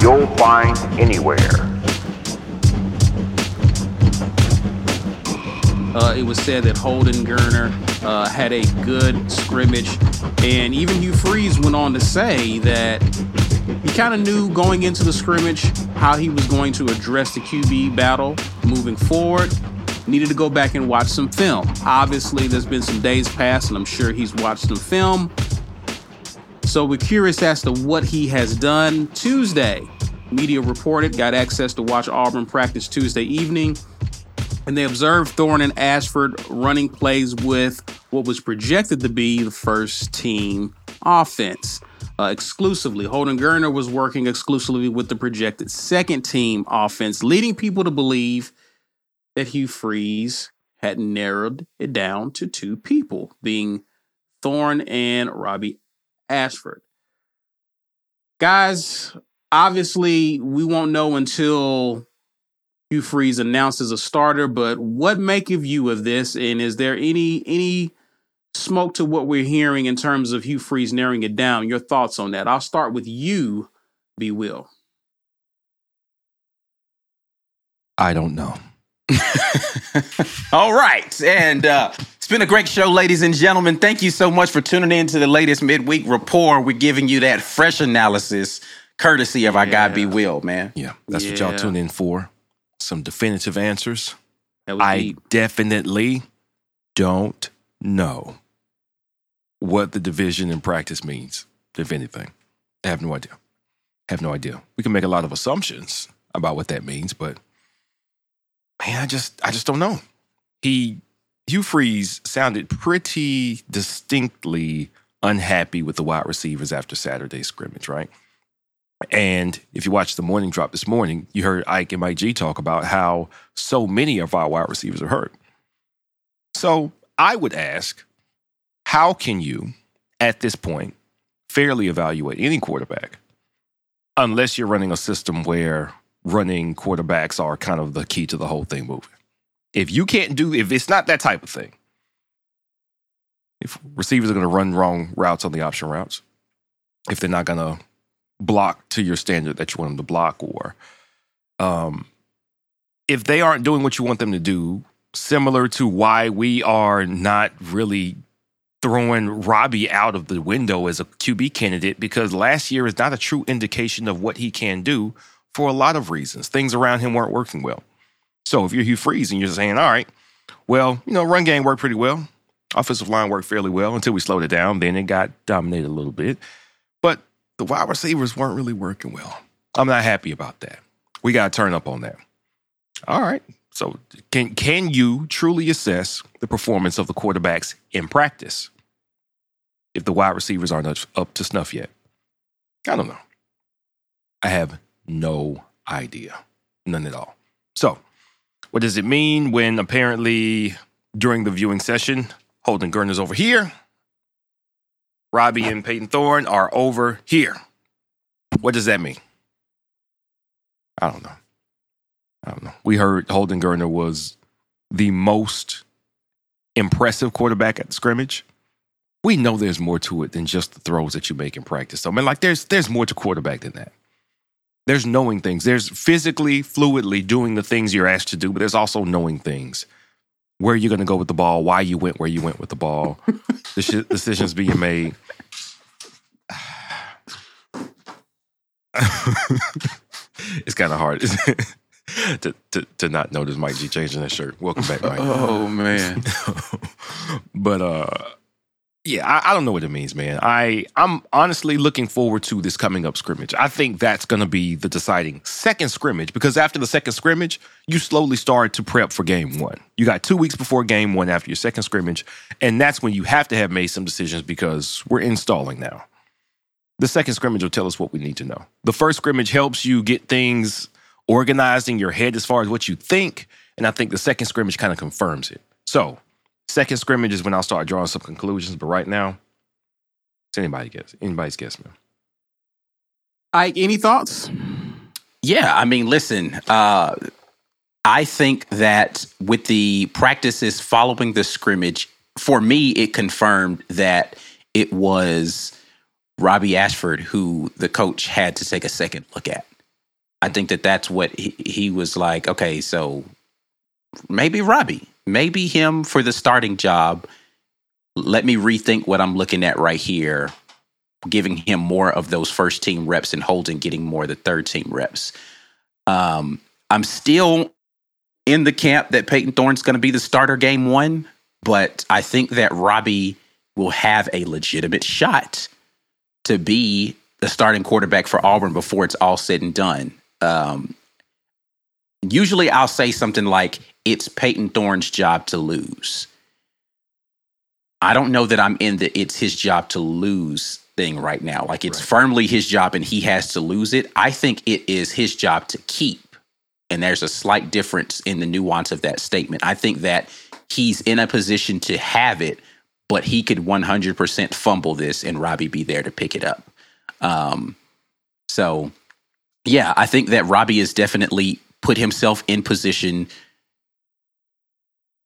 you'll find anywhere. Uh, it was said that Holden Geriner uh, had a good scrimmage, and even Hugh Freeze went on to say that he kind of knew going into the scrimmage how he was going to address the QB battle moving forward. Needed to go back and watch some film. Obviously, there's been some days past, and I'm sure he's watched some film. So we're curious as to what he has done. Tuesday, media reported, got access to watch Auburn practice Tuesday evening, and they observed Thorne and Ashford running plays with what was projected to be the first team offense. Uh, exclusively, Holden Geriner was working exclusively with the projected second team offense, leading people to believe that Hugh Freeze had narrowed it down to two people, being Thorne and Robby Ashford. Guys, obviously, we won't know until Hugh Freeze announces a starter, but what make of you of this? And is there any any smoke to what we're hearing in terms of Hugh Freeze narrowing it down? Your thoughts on that? I'll start with you, B. Will. I don't know. All right. And uh, it's been a great show, ladies and gentlemen. Thank you so much for tuning in to the latest midweek report. We're giving you that fresh analysis courtesy of our guy B Will, man. Yeah, that's what y'all tune in for. Some definitive answers. I deep. definitely don't know what the division in practice means, if anything. I have no idea. I have no idea. We can make a lot of assumptions about what that means, but man, I just I just don't know. He Hugh Freeze sounded pretty distinctly unhappy with the wide receivers after Saturday's scrimmage, right? And if you watched the morning drop this morning, you heard Ike and Mike G talk about how so many of our wide receivers are hurt. So I would ask, how can you, at this point, fairly evaluate any quarterback unless you're running a system where running quarterbacks are kind of the key to the whole thing moving? If you can't do, if it's not that type of thing, if receivers are going to run wrong routes on the option routes, if they're not going to block to your standard that you want them to block, or um, if they aren't doing what you want them to do, similar to why we are not really throwing Robby out of the window as a QB candidate, because last year is not a true indication of what he can do for a lot of reasons. Things around him weren't working well. So if you're Hugh Freeze and you're saying, all right, well, you know, run game worked pretty well. Offensive line worked fairly well until we slowed it down. Then it got dominated a little bit. But the wide receivers weren't really working well. I'm not happy about that. We got to turn up on that. All right. So can can you truly assess the performance of the quarterbacks in practice if the wide receivers aren't up- to snuff yet? I don't know. I have no idea. None at all. So, what does it mean when apparently during the viewing session, Holden Geriner's over here, Robby and Payton Thorne are over here? What does that mean? I don't know. I don't know. We heard Holden Geriner was the most impressive quarterback at the scrimmage. We know there's more to it than just the throws that you make in practice. So, I mean, like there's there's more to quarterback than that. There's knowing things. There's physically, fluidly doing the things you're asked to do, but there's also knowing things. Where you're going to go with the ball, why you went where you went with the ball, the sh- decisions being made. it's kind of hard to, to to not notice Mike G changing his shirt. Welcome back, Mike. Oh man. but uh yeah, I, I don't know what it means, man. I I'm honestly looking forward to this coming up scrimmage. I think that's going to be the deciding second scrimmage because after the second scrimmage, you slowly start to prep for game one. You got two weeks before game one after your second scrimmage, and that's when you have to have made some decisions because we're installing now. The second scrimmage will tell us what we need to know. The first scrimmage helps you get things organized in your head as far as what you think, and I think the second scrimmage kind of confirms it. So Second scrimmage is when I'll start drawing some conclusions, but right now, it's anybody guess. Anybody's guess, man. Ike, any thoughts? Yeah, I mean, listen, uh, I think that with the practices following the scrimmage, for me, it confirmed that it was Robby Ashford who the coach had to take a second look at. I think that that's what he, he was like, okay, so maybe Robby maybe him for the starting job. Let me rethink what I'm looking at right here, giving him more of those first team reps and Holden getting more of the third team reps. Um, I'm still in the camp that Payton Thorne's going to be the starter game one, but I think that Robby will have a legitimate shot to be the starting quarterback for Auburn before it's all said and done. Um, usually I'll say something like, it's Payton Thorne's job to lose. I don't know that I'm in the it's his job to lose thing right now. Like it's right. firmly his job and he has to lose it. I think it is his job to keep. And there's a slight difference in the nuance of that statement. I think that he's in a position to have it, but he could 100% fumble this and Robby be there to pick it up. Um, so, yeah, I think that Robby is definitely put himself in position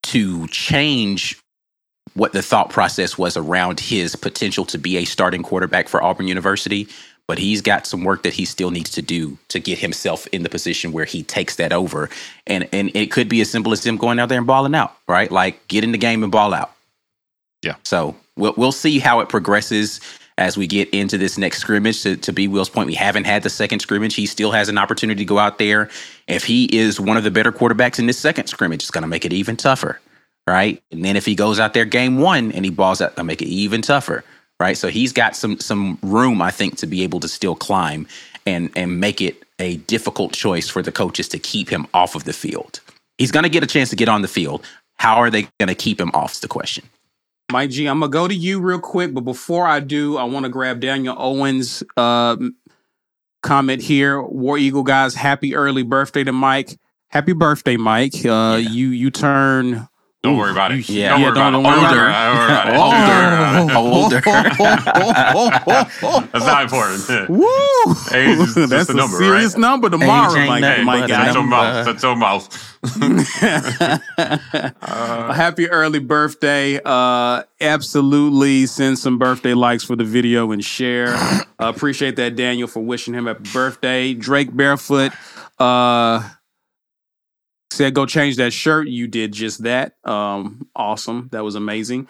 to change what the thought process was around his potential to be a starting quarterback for Auburn University. But he's got some work that he still needs to do to get himself in the position where he takes that over. And and it could be as simple as him going out there and balling out, right? Like get in the game and ball out. Yeah. So we'll we'll see how it progresses as we get into this next scrimmage. To, to B Will's point, we haven't had the second scrimmage. He still has an opportunity to go out there. If he is one of the better quarterbacks in this second scrimmage, it's going to make it even tougher, right? And then if he goes out there game one and he balls out, to make it even tougher, right? So he's got some some room, I think, to be able to still climb and and make it a difficult choice for the coaches to keep him off of the field. He's going to get a chance to get on the field. How are they going to keep him off? Is the question. Mike G, I'm gonna go to you real quick, but before I do, I want to grab Daniel Owens' uh, comment here. War Eagle guys, happy early birthday to Mike. Happy birthday, Mike. Uh, yeah. You you turn don't worry about it. Yeah, don't yeah, don't, don't worry older. it. Older. Older. That's not important. Woo! Age is just That's a number, serious right? number tomorrow, Age Mike. hey, Mike Shut your mouth. Shut your mouth. uh, happy early birthday. Uh, absolutely send some birthday likes for the video and share. Uh, appreciate that, Daniel, for wishing him happy birthday. Drake Barefoot. Uh, said go change that shirt. You did just that. Um, awesome. That was amazing.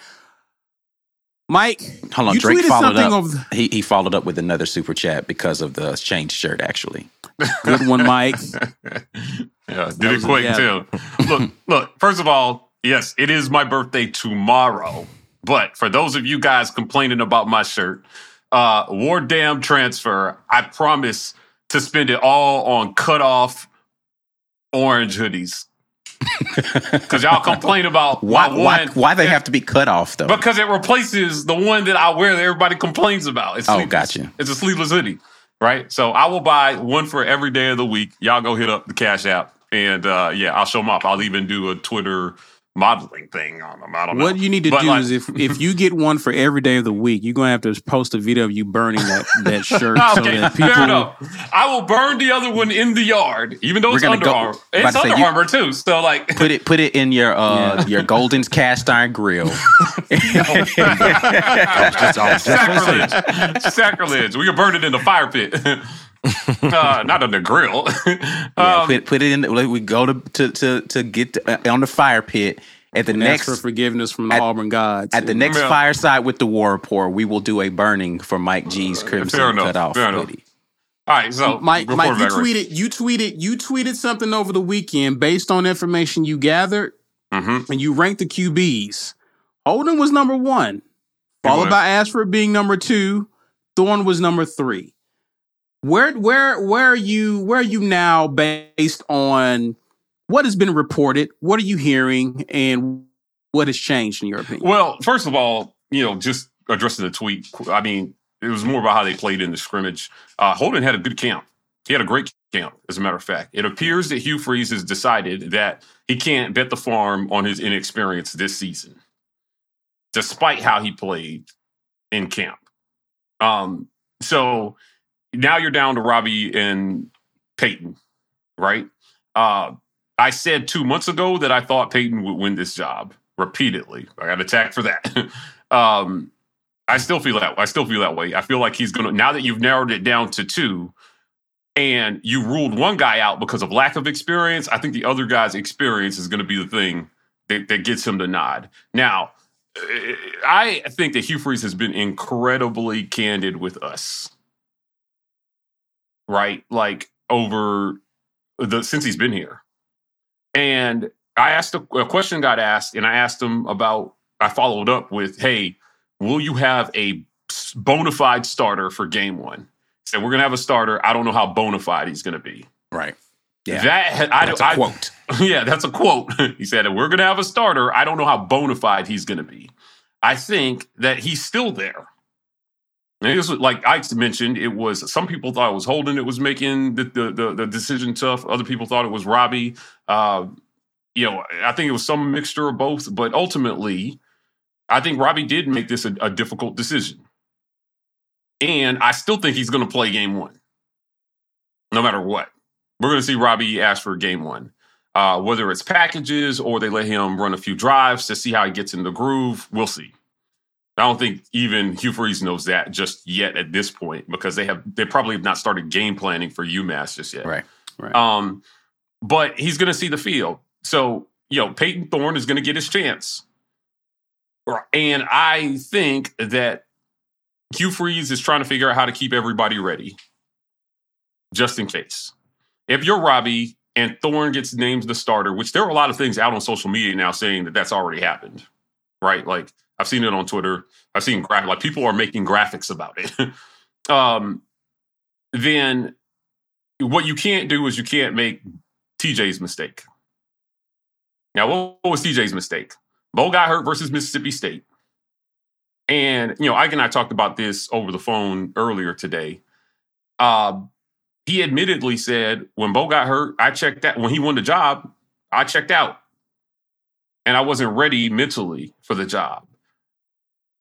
Mike, hold on. You Drake followed up. Of, he he followed up with another super chat because of the changed shirt. Actually, good one, Mike. yeah, did it quick too. Look, look. First of all, yes, it is my birthday tomorrow. But for those of you guys complaining about my shirt, uh, War Damn transfer. I promise to spend it all on cut off orange hoodies. Because y'all complain about why, one, why why they have to be cut off though? Because it replaces the one that I wear that everybody complains about. It's oh, sleeveless. gotcha. It's a sleeveless hoodie, right? So I will buy one for every day of the week. Y'all go hit up the Cash App, and uh, yeah, I'll show them off. I'll even do a Twitter modeling thing on them. I don't know. What you need to But, do like- is if if you get one for every day of the week, you're gonna have to post a video of you burning that that shirt so okay, that fair enough. I will burn the other one in the yard, even though it's gonna Under go- Armour. It's to say, Armour too. So like, put it put it in your uh your Golden's cast iron grill. sacrilege, sacrilege. We can burn it in the fire pit, uh, not on the grill. Yeah, um, put put it in. The, like we go to to to, to get to, uh, on the fire pit at the next ask for forgiveness from the at- Auburn gods. at the next Yeah. fireside with the war report. We will do a burning for Mike G's fair crimson enough, cut off fair enough. hoodie. All right, so Mike, Mike, you tweeted, you tweeted, you tweeted something over the weekend based on information you gathered, mm-hmm. and you ranked the QBs. Holden was number one, followed by Ashford being number two. Thorne was number three. Where, where, where are you? Where are you now, based on what has been reported? What are you hearing, and what has changed in your opinion? Well, first of all, you know, just addressing the tweet. I mean, it was more about how they played in the scrimmage. Uh, Holden had a good camp. He had a great camp, as a matter of fact. It appears that Hugh Freeze has decided that he can't bet the farm on his inexperience this season, despite how he played in camp. Um, so now you're down to Robby and Payton, right? Uh, I said two months ago that I thought Payton would win this job repeatedly. I got attacked for that. um, I still feel that. I still feel that way. I feel like he's gonna now that you've narrowed it down to two, and you ruled one guy out because of lack of experience. I think the other guy's experience is going to be the thing that, that gets him to nod. Now, I think that Hugh Freeze has been incredibly candid with us, right? Like over the since he's been here, and I asked a, a question got asked, and I asked him about. I followed up with, "Hey." will you have a bona fide starter for game one? He said, we're going to have a starter. I don't know how bona fide he's going to be. Right. Yeah. That, I, that's a quote. Yeah, that's a quote. he said, we're going to have a starter. I don't know how bona fide he's going to be. I think that he's still there. And it was like I mentioned, it was some people thought it was Holden that was making the, the, the, the decision tough. Other people thought it was Robby. Uh, you know, I think it was some mixture of both. But ultimately, I think Robby did make this a, a difficult decision. And I still think he's going to play game one, no matter what. We're going to see Robby ask for game one. Uh, whether it's packages or they let him run a few drives to see how he gets in the groove, we'll see. I don't think even Hugh Freeze knows that just yet at this point because they have they probably have not started game planning for UMass just yet. Right. Right. Um, but he's going to see the field. So you know, Payton Thorne is going to get his chance. And I think that Hugh Freeze is trying to figure out how to keep everybody ready, just in case. If you're Robby and Thorne gets named the starter, which there are a lot of things out on social media now saying that that's already happened, right? Like I've seen it on Twitter. I've seen gra- like people are making graphics about it. um, then what you can't do is you can't make TJ's mistake. Now, what was TJ's mistake? Bo got hurt versus Mississippi State. And, you know, Ike and I talked about this over the phone earlier today. Uh, he admittedly said, when Bo got hurt, I checked out. When he won the job, I checked out. And I wasn't ready mentally for the job.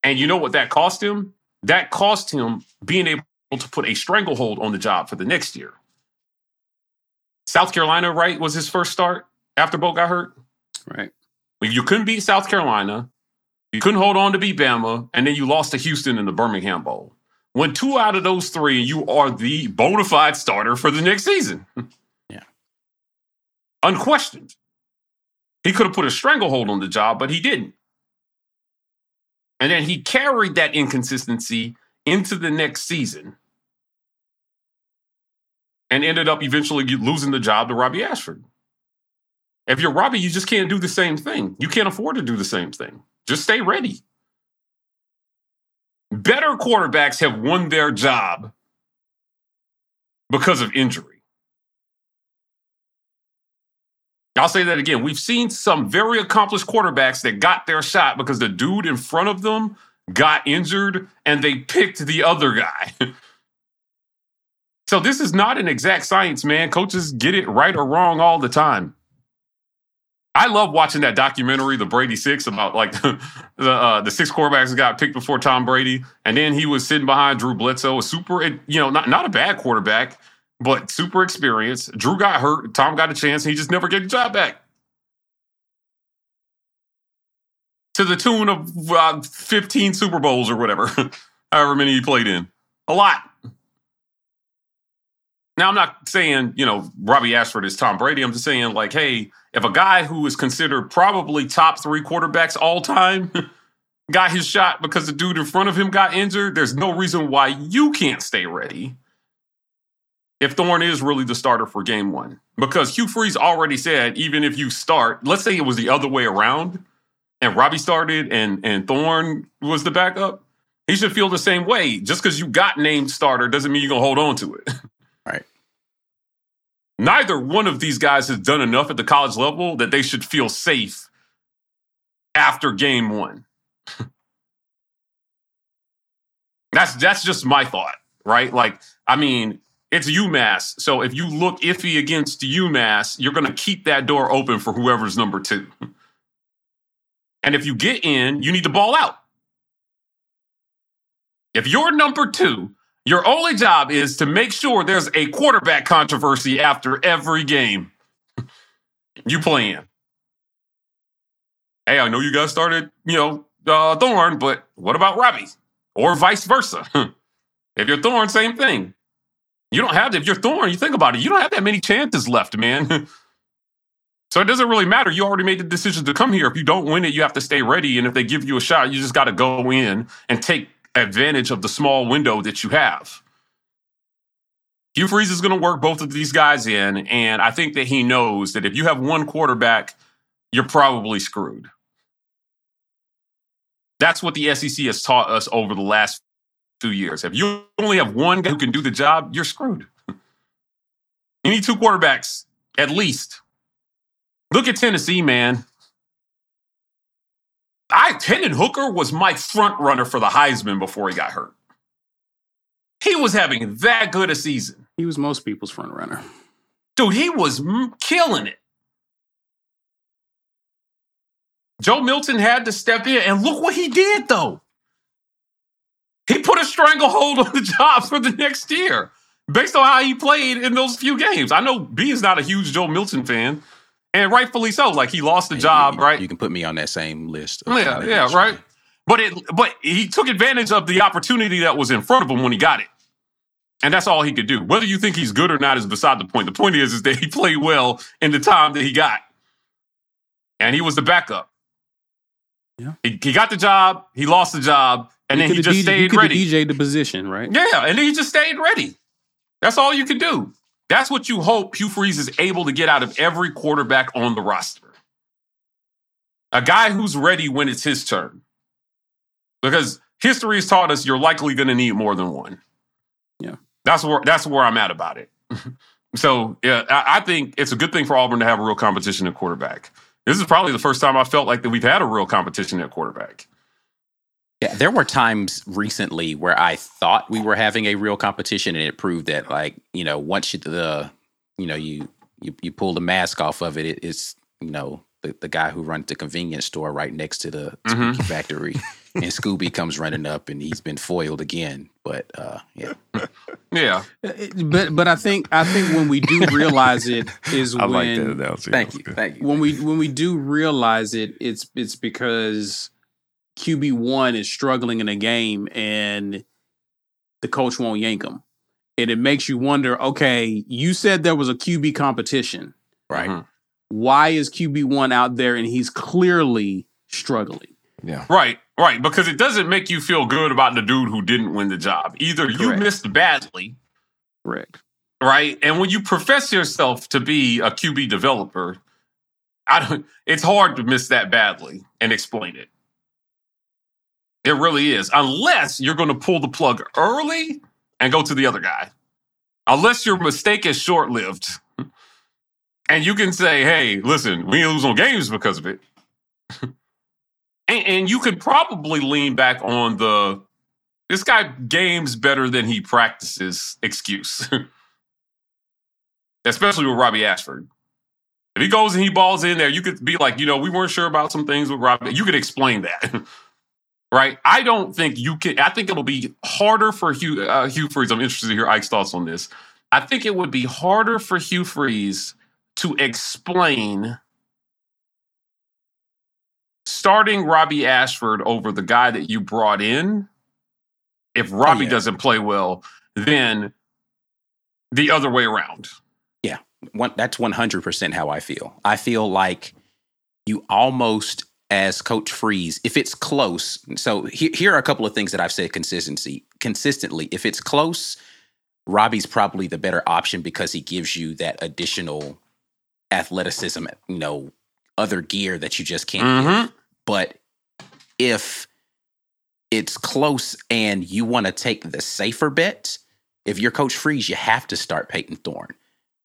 And you know what that cost him? That cost him being able to put a stranglehold on the job for the next year. South Carolina, right, was his first start after Bo got hurt? Right. When You couldn't beat South Carolina. You couldn't hold on to beat Bama, and then you lost to Houston in the Birmingham Bowl. When two out of those three, you are the bona fide starter for the next season. Yeah. Unquestioned. He could have put a stranglehold on the job, but he didn't. And then he carried that inconsistency into the next season and ended up eventually losing the job to Robby Ashford. If you're Robby, you just can't do the same thing. You can't afford to do the same thing. Just stay ready. Better quarterbacks have won their job because of injury. I'll say that again. We've seen some very accomplished quarterbacks that got their shot because the dude in front of them got injured and they picked the other guy. so this is not an exact science, man. Coaches get it right or wrong all the time. I love watching that documentary, the Brady Six, about like the uh, the six quarterbacks got picked before Tom Brady, and then he was sitting behind Drew Bledsoe, a super, you know, not not a bad quarterback, but super experienced. Drew got hurt, Tom got a chance, and he just never get the job back. To the tune of uh, 15 Super Bowls or whatever, however many he played in. A lot. Now, I'm not saying, you know, Robby Ashford is Tom Brady. I'm just saying, like, hey, if a guy who is considered probably top three quarterbacks all time got his shot because the dude in front of him got injured, there's no reason why you can't stay ready. If Thorne is really the starter for game one. Because Hugh Freeze already said, even if you start, let's say it was the other way around and Robby started and, and Thorne was the backup, he should feel the same way. Just because you got named starter doesn't mean you're going to hold on to it. Right. Neither one of these guys has done enough at the college level that they should feel safe after game one. that's that's just my thought, right? Like, I mean, it's UMass. So if you look iffy against UMass, you're going to keep that door open for whoever's number two. And if you get in, you need to ball out. If you're number two, your only job is to make sure there's a quarterback controversy after every game you play in. Hey, I know you guys started, you know, uh, Thorne, but what about Robby? Or vice versa. if you're Thorne, same thing. You don't have if you're Thorne, you think about it, you don't have that many chances left, man. so it doesn't really matter. You already made the decision to come here. If you don't win it, you have to stay ready. And if they give you a shot, you just got to go in and take advantage of the small window that you have. Hugh Freeze is going to work both of these guys in. And I think that he knows that if you have one quarterback, you're probably screwed. That's what the SEC has taught us over the last two years. If you only have one guy who can do the job, you're screwed. You need two quarterbacks, at least. Look at Tennessee, man. I Hendon Hooker was my front runner for the Heisman before he got hurt. He was having that good a season. He was most people's front runner. Dude, he was killing it. Joe Milton had to step in, and look what he did, though. He put a stranglehold on the job for the next year based on how he played in those few games. I know B is not a huge Joe Milton fan, and rightfully so. Like he lost the hey, job, you, right? You can put me on that same list. Yeah, yeah, right. But it, but he took advantage of the opportunity that was in front of him when he got it, and that's all he could do. Whether you think he's good or not is beside the point. The point is, is that he played well in the time that he got, and he was the backup. Yeah, he, he got the job. He lost the job and then he just DJ, stayed ready. DJ the position, right? Yeah, and then he just stayed ready. That's all you can do. That's what you hope Hugh Freeze is able to get out of every quarterback on the roster. A guy who's ready when it's his turn. Because history has taught us you're likely going to need more than one. Yeah. That's where that's where I'm at about it. so yeah, I, I think it's a good thing for Auburn to have a real competition at quarterback. This is probably the first time I felt like that we've had a real competition at quarterback. Yeah, there were times recently where I thought we were having a real competition, and it proved that, like, you know, once you the, you know, you you, you pull the mask off of it, it it's you know the, the guy who runs the convenience store right next to the mm-hmm. factory, and Scooby comes running up, and he's been foiled again. But uh, yeah, yeah. Uh, but but I think I think when we do realize it is I when like that analogy. Thank you, thank you. When we when we do realize it, it's it's because QB1 is struggling in a game and the coach won't yank him. And it makes you wonder okay, you said there was a QB competition, right? Mm-hmm. Why is QB1 out there and he's clearly struggling? Yeah. Right, right. Because it doesn't make you feel good about the dude who didn't win the job. Either Correct. you missed badly. Correct. Right. And when you profess yourself to be a QB developer, I don't it's hard to miss that badly and explain it. It really is. Unless you're going to pull the plug early and go to the other guy. Unless your mistake is short lived. And you can say, hey, listen, we lose on games because of it. and, and you could probably lean back on the this guy games better than he practices excuse. Especially with Robby Ashford. If he goes and he balls in there, you could be like, you know, we weren't sure about some things with Robby. You could explain that. right? I don't think you can. I think it'll be harder for Hugh, uh, Hugh Freeze. I'm interested to hear Ike's thoughts on this. I think it would be harder for Hugh Freeze to explain starting Robby Ashford over the guy that you brought in if oh, Robby oh, yeah. doesn't play well than the other way around. Yeah, one, that's 100% how I feel. I feel like you almost as Coach Freeze, if it's close, so he, here are a couple of things that I've said consistency consistently. If it's close, Robby's probably the better option because he gives you that additional athleticism, you know, other gear that you just can't Mm-hmm. get. But if it's close and you want to take the safer bet, if you're Coach Freeze, you have to start Payton Thorne.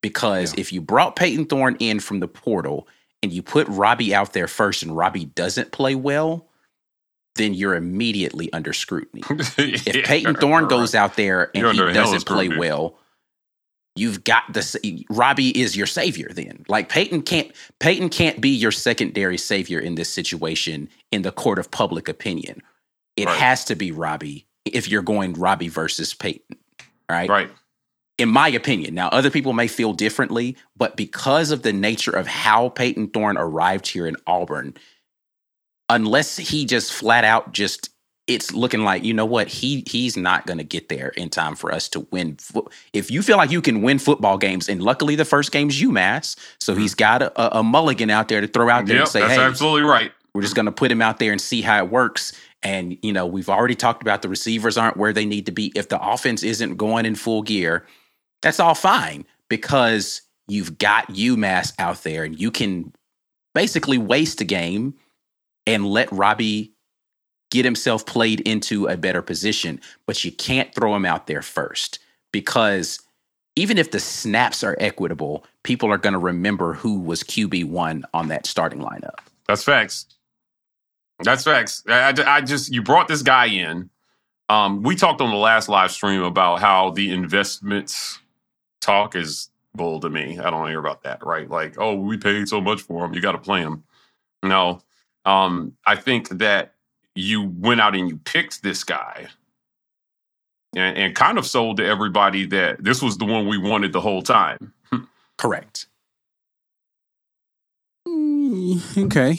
Because if you brought Payton Thorne in from the portal and you put Robby out there first and Robby doesn't play well, then you're immediately under scrutiny. If Payton Thorne goes out there and You're he doesn't play well, you've got the Robby is your savior. Then, like Payton can't Payton can't be your secondary savior in this situation in the court of public opinion. It Right. has to be Robby if you're going Robby versus Payton, right? right. In my opinion. Now, other people may feel differently, but because of the nature of how Payton Thorne arrived here in Auburn, unless he just flat out just it's looking like you know what he he's not going to get there in time for us to win. If you feel like you can win football games, and luckily the first game's UMass, so mm-hmm. he's got a, a, mulligan out there to throw out there Yep, and say, that's "Hey, absolutely right. we're just going to put him out there and see how it works. And, you know, we've already talked about the receivers aren't where they need to be. If the offense isn't going in full gear, that's all fine because you've got UMass out there and you can basically waste a game and let Robby get himself played into a better position. But you can't throw him out there first because even if the snaps are equitable, people are going to remember who was QB1 on that starting lineup. That's facts. That's facts. I, I- just you brought this guy in. Um, we talked on the last live stream about how the investments talk is bull to me. I don't hear about that, right? Like, oh, we paid so much for him, you got to play him. No, um, I think that you went out and you picked this guy, and, and kind of sold to everybody that this was the one we wanted the whole time. Correct. Okay.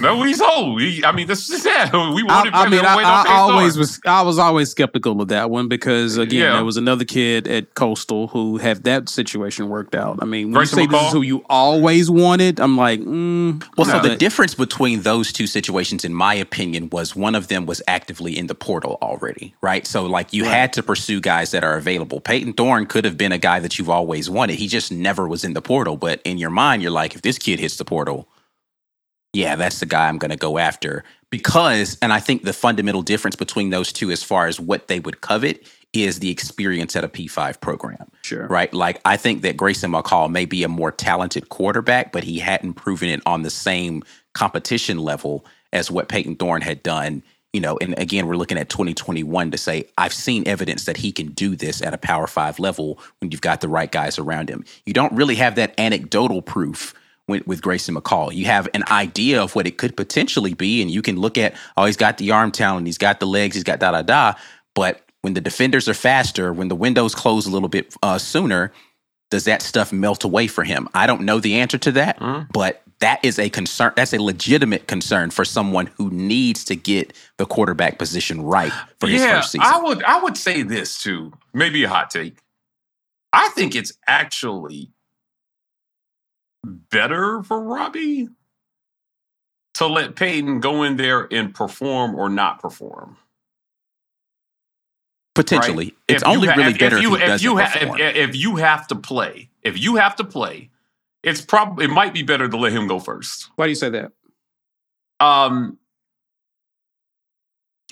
No, he's old. We- I mean, this is it. We I, wanted. I mean, I, wait, I always sorry. was. I was always skeptical of that one because again, Yeah. there was another kid at Coastal who had that situation worked out. I mean, when Grayson you say this is who you always wanted, I'm like, mm, Well, so no. the difference between those two situations, in my opinion, was one of them was actively in the portal already, right? So, like, you had to pursue guys that are available. Payton Thorne could have been a guy that you've always wanted. He just never was in the portal. But in your mind, you're like, if this kid hits the portal, yeah, that's the guy I'm going to go after. Because, and I think the fundamental difference between those two, as far as what they would covet, is the experience at a P5 program Sure. right? Like I think that Grayson McCall may be a more talented quarterback, but he hadn't proven it on the same competition level as what Payton Thorne had done. You know, and again, we're looking at 2021 to say I've seen evidence that he can do this at a Power Five level when you've got the right guys around him. You don't really have that anecdotal proof with, with Grayson McCall. You have an idea of what it could potentially be, and you can look at, oh, he's got the arm talent, he's got the legs, he's got da da da. But when the defenders are faster, when the windows close a little bit uh, sooner, does that stuff melt away for him? I don't know the answer to that, but that is a concern. That's a legitimate concern for someone who needs to get the quarterback position right for his first season. I would I would say this too. Maybe a hot take. I think it's actually better for Robby to let Payton go in there and perform or not perform. Potentially, right? it's If only ha- really if, better if if, you he if you ha- if, if you have to play. If you have to play, it's probably it might be better to let him go first. Why do you say that? Um,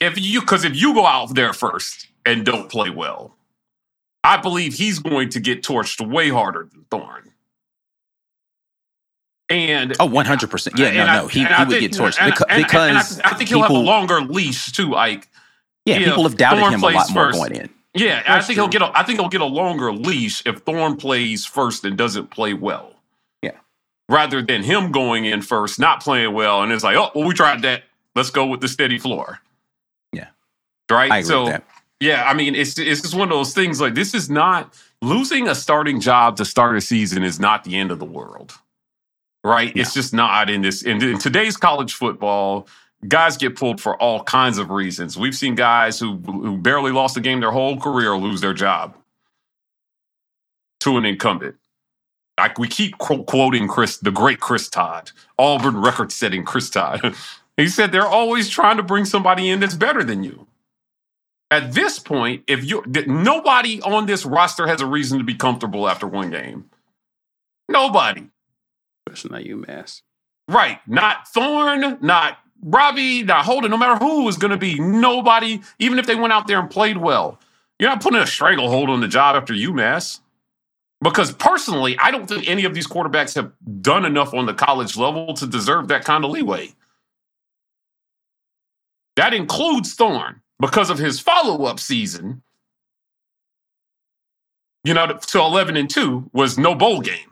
if you because if you go out there first and don't play well, I believe he's going to get torched way harder than Thorne. And oh, one hundred percent. Yeah, no, I- no, he, he would think- get torched and- because, and- and because I, think he'll have a longer leash too, Ike. Yeah, people have doubted Thorne him a lot more first. going in. Yeah, I think he'll get a I think he'll get a longer leash if Thorne plays first and doesn't play well. Yeah. Rather than him going in first, not playing well, and it's like, oh, well, we tried that. Let's go with the steady floor. Yeah. Right. I agree so with that. yeah, I mean, it's it's just one of those things. Like this is not losing a starting job to start a season is not the end of the world, right? It's just not in this in, in today's college football. Guys get pulled for all kinds of reasons. We've seen guys who who barely lost a game their whole career lose their job to an incumbent. Like we keep qu- quoting Chris, the great Chris Todd, Auburn record-setting Chris Todd. he said they're always trying to bring somebody in that's better than you. At this point, if you nobody on this roster has a reason to be comfortable after one game. Nobody. Especially not UMass. Right. Not Thorne, not Robby, not Holden, no matter who is going to be, nobody, even if they went out there and played well. You're not putting a stranglehold on the job after UMass. Because personally, I don't think any of these quarterbacks have done enough on the college level to deserve that kind of leeway. That includes Thorne because of his follow up season. You know, to 11 and 2 was no bowl game.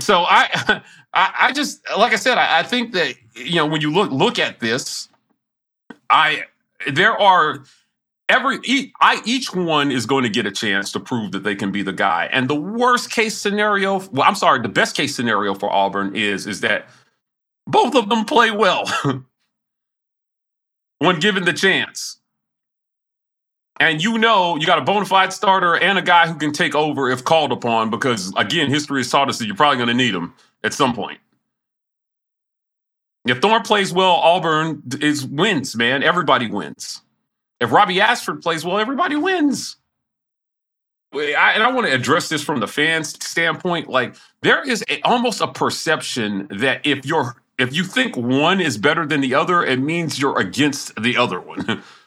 So I, I, I just like I said, I, I think that you know when you look look at this, I there are every each, I, each one is going to get a chance to prove that they can be the guy. And the worst case scenario, well, I'm sorry, the best case scenario for Auburn is is that both of them play well when given the chance. And you know you got a bona fide starter and a guy who can take over if called upon, because again, history has taught us that you're probably going to need him at some point. If Thorne plays well, Auburn is wins, man. Everybody wins. If Robby Ashford plays well, everybody wins. I, and I want to address this from the fans' standpoint. Like there is a, almost a perception that if you're if you think one is better than the other, it means you're against the other one.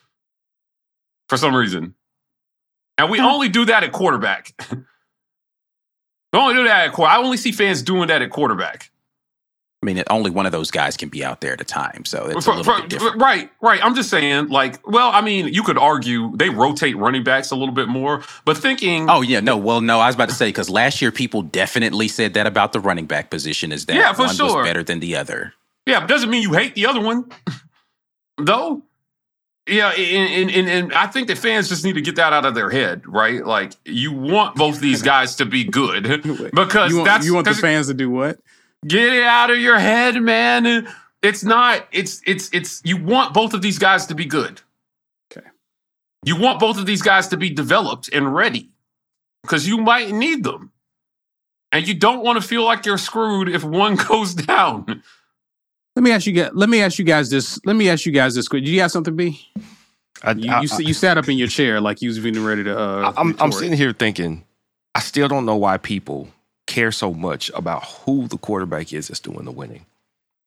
for some reason. And we only do that at quarterback. we only do that at quarterback. I only see fans doing that at quarterback. I mean, only one of those guys can be out there at a time, so it's for, a little for, bit different. Right, right. I'm just saying, like, well, I mean, you could argue they rotate running backs a little bit more, but thinking, oh yeah, no, well, no, I was about to say because last year people definitely said that about the running back position is that yeah, for one sure. was better than the other. Yeah, but doesn't mean you hate the other one, though. Yeah, and, and, and I think that fans just need to get that out of their head, right? Like you want both these guys to be good because you want, that's you want the fans to do what? Get it out of your head, man. It's not. It's it's it's. You want both of these guys to be good. Okay. You want both of these guys to be developed and ready because you might need them, and you don't want to feel like you're screwed if one goes down. Let me ask you guys. Let me ask you guys this. Let me ask you guys this. Did you have something, B? I, you, I, you, I, you, sat up in your chair like you was being ready to. Uh, I'm, I'm sitting here thinking, I still don't know why people care so much about who the quarterback is that's doing the winning.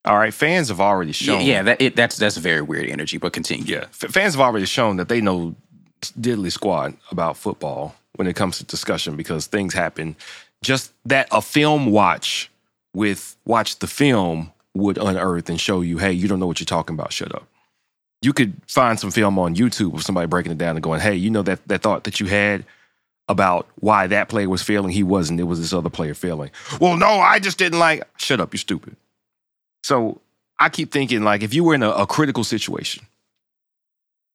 All right, fans have already shown. Yeah, yeah that, it, that's that's very weird energy. But continue. Yeah, F- fans have already shown that they know diddly squat about football when it comes to discussion because things happen. Just that a film watch with watch the film would unearth and show you, hey, you don't know what you're talking about. Shut up. You could find some film on YouTube of somebody breaking it down and going, hey, you know that that thought that you had about why that player was failing, he wasn't. It was this other player failing. Well, no, I just didn't like. Shut up, you're stupid. So I keep thinking like if you were in a, a critical situation,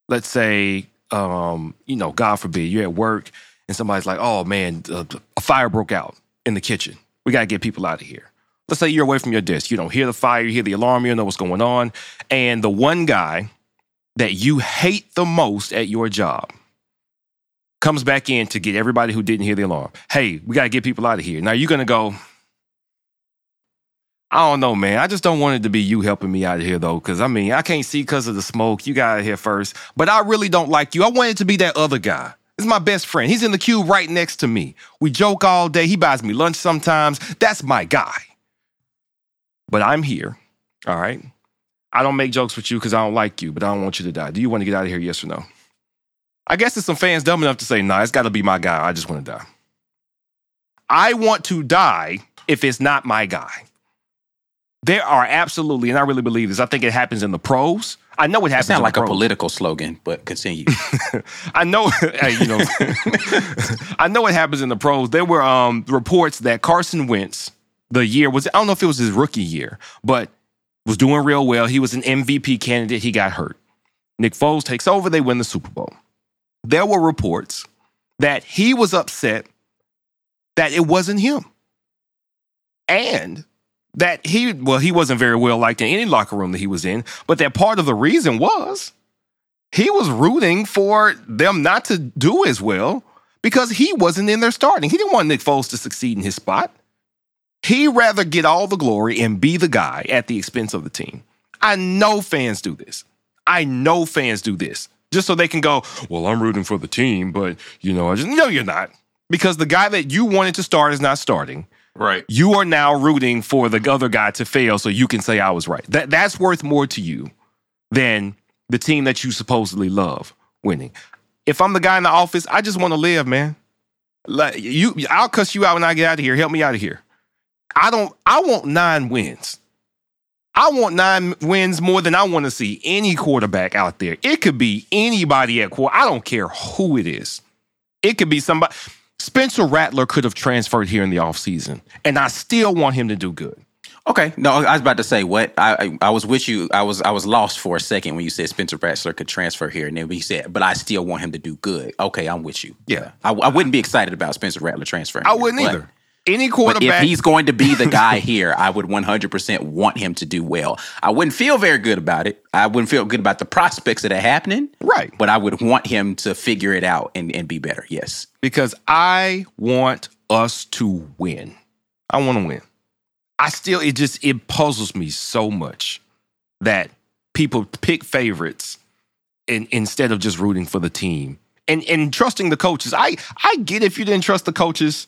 let's say, um, you know, God forbid, you're at work and somebody's like, oh man, a fire broke out in the kitchen. We got to get people out of here let's say you're away from your desk, you don't hear the fire, you hear the alarm, you don't know what's going on. And the one guy that you hate the most at your job comes back in to get everybody who didn't hear the alarm. Hey, we got to get people out of here. Now you're going to go, I don't know, man. I just don't want it to be you helping me out of here, though, because I mean, I can't see because of the smoke. You got out here first, but I really don't like you. I want it to be that other guy. Is my best friend. He's in the queue right next to me. We joke all day. He buys me lunch sometimes. That's my guy but I'm here. All right. I don't make jokes with you because I don't like you, but I don't want you to die. Do you want to get out of here? Yes or no? I guess there's some fans dumb enough to say, nah, it's got to be my guy. I just want to die. I want to die if it's not my guy. There are absolutely, and I really believe this. I think it happens in the pros. I know it happens. Sound like a political slogan, but continue. I know, you know, I know it happens in the pros. There were um, reports that Carson Wentz the year was I don't know if it was his rookie year, but was doing real well. He was an MVP candidate. He got hurt. Nick Foles takes over, they win the Super Bowl. There were reports that he was upset that it wasn't him. And that he, well, he wasn't very well liked in any locker room that he was in, but that part of the reason was he was rooting for them not to do as well because he wasn't in there starting. He didn't want Nick Foles to succeed in his spot. He rather get all the glory and be the guy at the expense of the team. I know fans do this. I know fans do this just so they can go, well, I'm rooting for the team, but you know, I just no, you're not because the guy that you wanted to start is not starting. Right. You are now rooting for the other guy to fail so you can say I was right. That that's worth more to you than the team that you supposedly love winning. If I'm the guy in the office, I just want to live, man. Like you I'll cuss you out when I get out of here. Help me out of here. I don't I want 9 wins. I want nine wins more than I want to see any quarterback out there. It could be anybody at quarter. I don't care who it is. It could be somebody. Spencer Rattler could have transferred here in the offseason, and I still want him to do good. Okay, no, I was about to say what I, I, I was with you. I was I was lost for a second when you said Spencer Rattler could transfer here, and then we said, but I still want him to do good. Okay, I'm with you. Yeah, I, I wouldn't be excited about Spencer Rattler transferring. I wouldn't here, either. Any quarterback, but if he's going to be the guy here, I would 100% want him to do well. I wouldn't feel very good about it. I wouldn't feel good about the prospects that are happening. Right. But I would want him to figure it out and, and be better. Yes. Because I want us to win. I want to win. I still, it just, it puzzles me so much that people pick favorites in, instead of just rooting for the team and, and trusting the coaches. I, I get if you didn't trust the coaches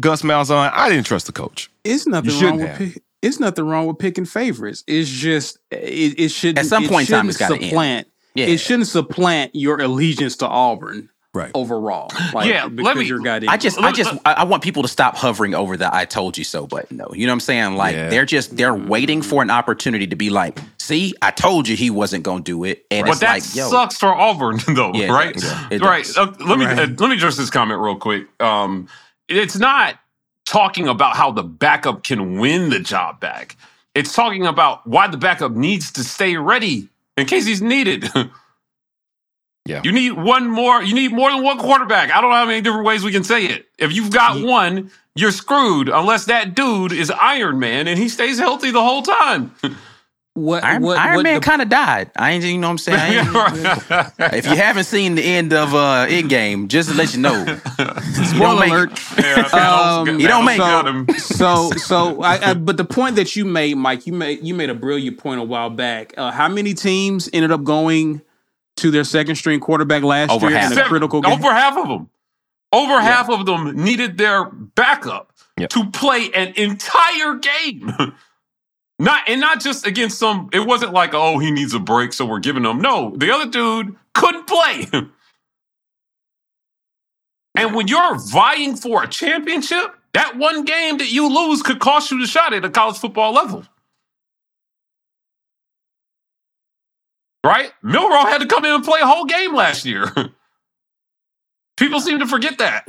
Gus Malzahn, I didn't trust the coach. It's nothing wrong with pick, it's nothing wrong with picking favorites. It's just it, it should at some point in time it's got to supplant. Yeah. It shouldn't supplant your allegiance to Auburn. Right. Overall, like, yeah. Let me. I just, I just, I want people to stop hovering over the "I told you so" button. Though, you know what I'm saying? Like yeah. they're just they're waiting for an opportunity to be like, "See, I told you he wasn't going to do it." And but that like, sucks for Auburn, though, yeah, right? right. Uh, let me right. Uh, let me address this comment real quick. Um, it's not talking about how the backup can win the job back. It's talking about why the backup needs to stay ready in case he's needed. yeah. You need one more, you need more than one quarterback. I don't know how many different ways we can say it. If you've got one, you're screwed unless that dude is Iron Man and he stays healthy the whole time. What, Iron, what, Iron what Man kind of died. I ain't, you know what I'm saying? if you haven't seen the end of uh, Endgame, just to let you know, spoiler alert. Yeah, um, you don't make so, so, so I, I, but the point that you made, Mike, you made you made a brilliant point a while back. Uh, how many teams ended up going to their second string quarterback last over year half. in a critical game? Over half of them. Over yeah. half of them needed their backup yep. to play an entire game. Not and not just against some. It wasn't like oh he needs a break, so we're giving him. No, the other dude couldn't play. and when you're vying for a championship, that one game that you lose could cost you the shot at a college football level. Right? Milroe had to come in and play a whole game last year. People seem to forget that.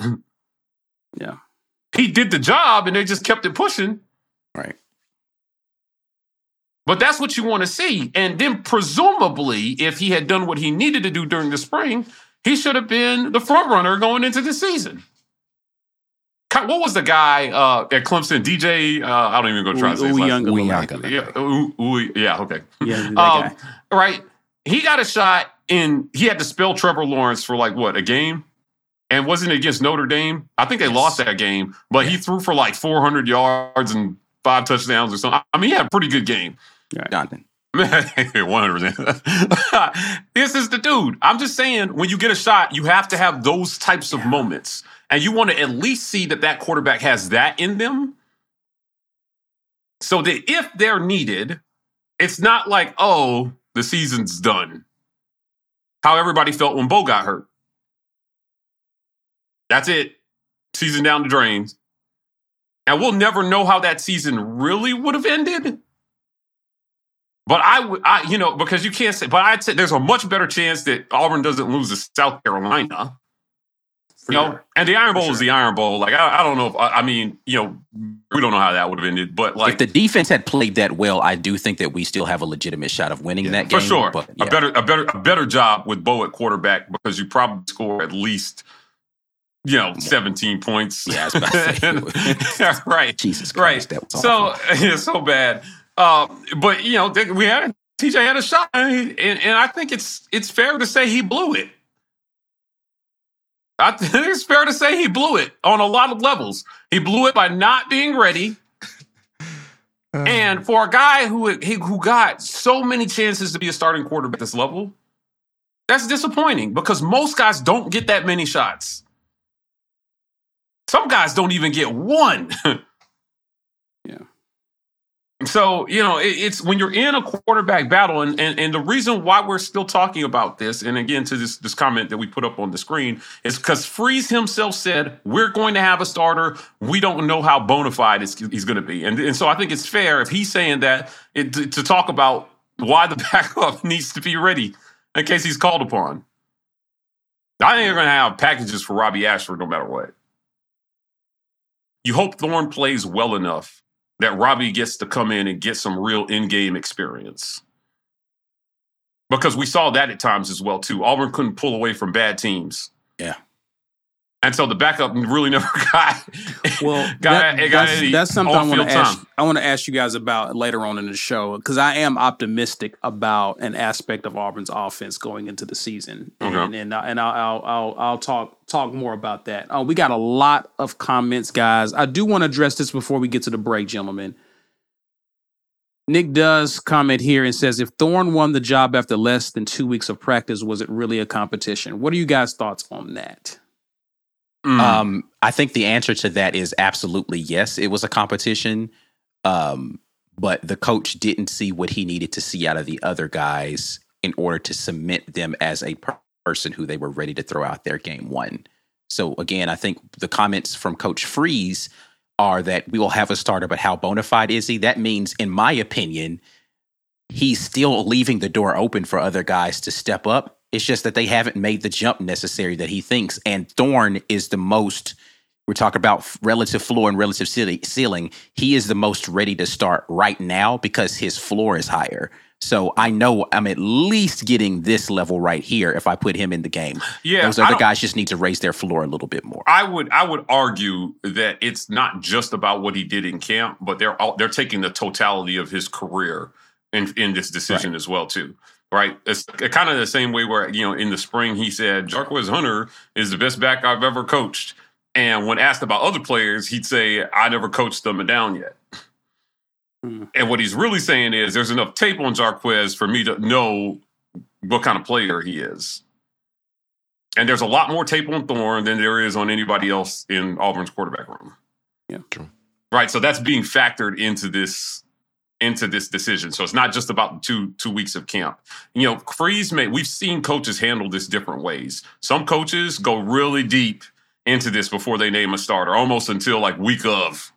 Yeah. He did the job and they just kept it pushing. Right. But that's what you want to see. And then, presumably, if he had done what he needed to do during the spring, he should have been the front runner going into the season. What was the guy uh, at Clemson? DJ, uh, I don't even go try to say his last name. Yeah, yeah, okay. Yeah, um, right. He got a shot in. He had to spell Trevor Lawrence for like what a game, and wasn't it against Notre Dame? I think they lost that game, but he threw for like 400 yards and five touchdowns or something. I mean, he had a pretty good game. Right. Jonathan. 100%. this is the dude. I'm just saying, when you get a shot, you have to have those types of moments. And you want to at least see that that quarterback has that in them. So that if they're needed, it's not like, oh, the season's done. How everybody felt when Bo got hurt. That's it. Season down the drains. And we'll never know how that season really would have ended but I would, I, you know, because you can't say, but I'd say there's a much better chance that Auburn doesn't lose to South Carolina. For you know, and the Iron Bowl sure. is the Iron Bowl. Like, I, I don't know if, I, I, mean, you know, We don't know how that would have ended, but like if the defense had played that well, I do think that we still have a legitimate shot of winning that game. for sure, But, a better a better a better job with Bo at quarterback because you probably score at least you know seventeen points. Yeah, I was about to say. Yeah, right. Jesus right. Christ, that was so awful. it's so bad. Uh, but you know, we had TJ had a shot, and, he- and, and I think it's it's fair to say he blew it. I think it's fair to say he blew it on a lot of levels. He blew it by not being ready. and for a guy who he, who got so many chances to be a starting quarterback at this level, that's disappointing because most guys don't get that many shots. Some guys don't even get one. So, you know, it, it's when you're in a quarterback battle, and, and and the reason why we're still talking about this, and again to this this comment that we put up on the screen, is because Freeze himself said we're going to have a starter. We don't know how bona fide it's, he's going to be, and and so I think it's fair if he's saying that it, to, to talk about why the backup needs to be ready in case he's called upon. I think they're going to have packages for Robby Ashford no matter what. You hope Thorne plays well enough that Robby gets to come in and get some real in-game experience. Because we saw that at times as well too. Auburn couldn't pull away from bad teams. Yeah. And so the backup really never got Well, got, that- got that's, that's something I want to ask. time. I want to ask you guys about later on in the show because I am optimistic about an aspect of Auburn's offense going into the season, Okay. and and, and I'll, I'll I'll I'll talk talk more about that. Uh, we got a lot of comments, guys. I do want to address this before we get to the break, gentlemen. Nick does comment here and says, if Thorne won the job after less than two weeks of practice, was it really a competition? What are you guys' thoughts on that? Mm. Um, I think the answer to that is absolutely yes. It was a competition, um, but the coach didn't see what he needed to see out of the other guys in order to cement them as a per- person who they were ready to throw out there game one. So again, I think the comments from Coach Freeze are that we will have a starter, but how bona fide is he? That means, in my opinion, he's still leaving the door open for other guys to step up. It's just that they haven't made the jump necessary that he thinks. And Thorne is the most, we're talking about relative floor and relative ceiling. He is the most ready to start right now because his floor is higher. So I know I'm at least getting this level right here if I put him in the game. Yeah, Those other guys just need to raise their floor a little bit more. I would I would argue that it's not just about what he did in camp, but they're all, they're taking the totality of his career in in this decision as well too. Right? It's kind of the same way where you know in the spring he said Jarquez Hunter is the best back I've ever coached, and when asked about other players, he'd say I never coached them down yet. Hmm. And what he's really saying is there's enough tape on Jarquez for me to know what kind of player he is. And there's a lot more tape on Thorne than there is on anybody else in Auburn's quarterback room. Yeah. True. Right. So that's being factored into this into this decision. So it's not just about two two weeks of camp. You know, Freeze may we've seen coaches handle this different ways. Some coaches go really deep into this before they name a starter, almost until like week of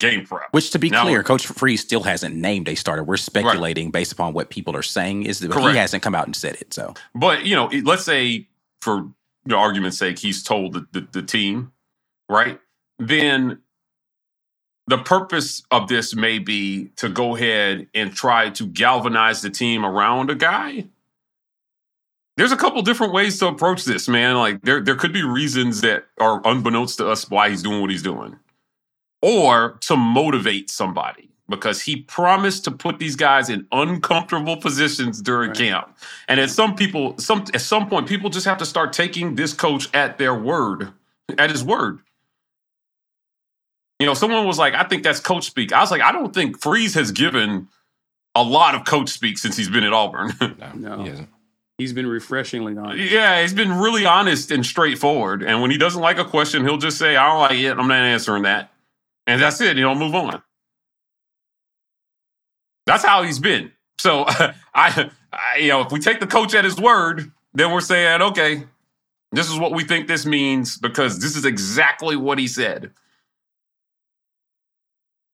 game prep. Which, to be Now- clear, Coach Freeze still hasn't named a starter. We're speculating based upon what people are saying. Is that he hasn't come out and said it? So But you know, let's say for the argument's sake, he's told the, the, the team, right? Then the purpose of this may be to go ahead and try to galvanize the team around a guy. There's a couple different ways to approach this, man. Like there, there could be reasons that are unbeknownst to us why he's doing what he's doing, or to motivate somebody because he promised to put these guys in uncomfortable positions during Right. camp. And at some people, some at some point, people just have to start taking this coach at their word, at his word. You know, someone was like, I think that's coach speak. I was like, I don't think Freeze has given a lot of coach speak since he's been at Auburn. No, No. he hasn't. He's been refreshingly honest. yeah, he's been really honest and straightforward. And when he doesn't like a question, he'll just say, I don't like it. I'm not answering that. And that's it. He'll move on. That's how he's been. So I, I, you know, if we take the coach at his word, then we're saying, okay, this is what we think this means because this is exactly what he said.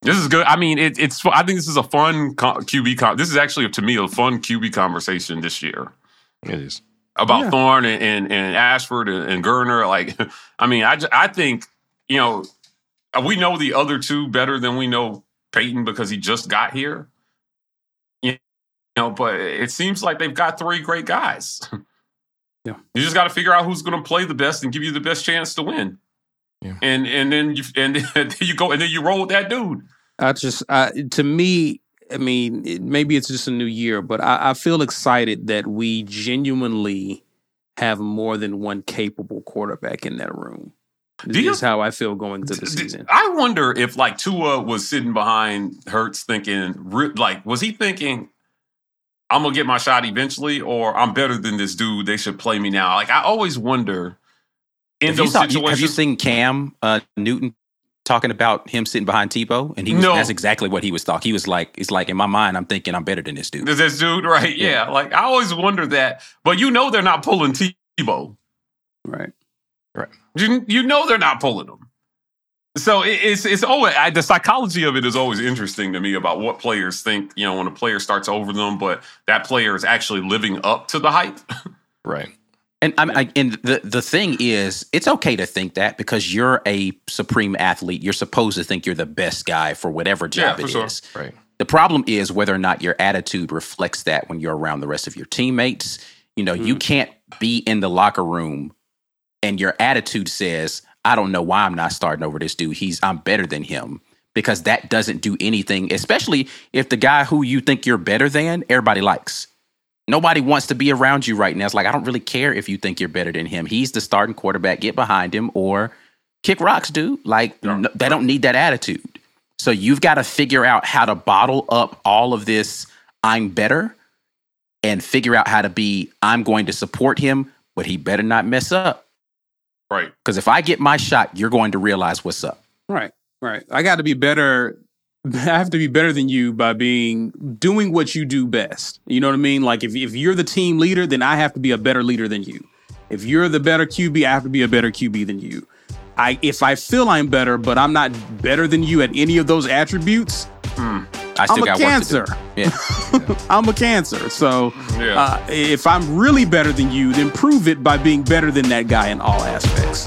This is good. I mean, it, it's. I think this is a fun co- QB. Con- this is actually to me a fun QB conversation this year It is. about Yeah. Thorne and, and, and Ashford and, and Geriner. Like, I mean, I, I think, you know, uh, we know the other two better than we know Payton because he just got here. You know, but it seems like they've got three great guys. Yeah. You just got to figure out who's going to play the best and give you the best chance to win. Yeah. And and then you and then you go and then you roll with that dude. I just, I, to me, I mean, it, maybe it's just a new year, but I, I feel excited that we genuinely have more than one capable quarterback in that room. Do This you- is how I feel going into the season. I wonder if like Tua was sitting behind Hurts thinking like was he thinking I'm gonna get my shot eventually or I'm better than this dude they should play me now like I always wonder in Have those saw- situations have you seen Cam uh, Newton talking about him sitting behind Tebow? And he was, No. that's exactly what he was talking. He was like, it's like in my mind, I'm thinking I'm better than this dude. this dude right yeah. like I always wonder that but you know they're not pulling Tebow right? Right. you, you know they're not pulling him so it, it's it's always I, the psychology of it is always interesting to me about what players think you know when a player starts over them but that player is actually living up to the hype Right. And I'm, I, and the the thing is, it's okay to think that because you're a supreme athlete. You're supposed to think you're the best guy for whatever Yeah, job for it is. sure. Right. The problem is whether or not your attitude reflects that when you're around the rest of your teammates. You know, you mm-hmm. can't be in the locker room and your attitude says, "I don't know why I'm not starting over this dude. He's I'm better than him." Because that doesn't do anything, especially if the guy who you think you're better than, everybody likes. Nobody wants to be around you right now. It's like, I don't really care if you think you're better than him. He's the starting quarterback. Get behind him or kick rocks, dude. Like, Yeah. no, they don't need that attitude. So you've got to figure out how to bottle up all of this, I'm better, and figure out how to be, I'm going to support him, but he better not mess up. right Because if I get my shot, you're going to realize what's up. Right. Right. I got to be better. I have to be better than you by being doing what you do best. You know what I mean? Like if if you're the team leader, then I have to be a better leader than you. If you're the better QB, I have to be a better QB than you. I if I feel I'm better, but I'm not better than you at any of those attributes, I I'm still a got cancer. do. Yeah. I'm a cancer. So Yeah. uh, if I'm really better than you, then prove it by being better than that guy in all aspects.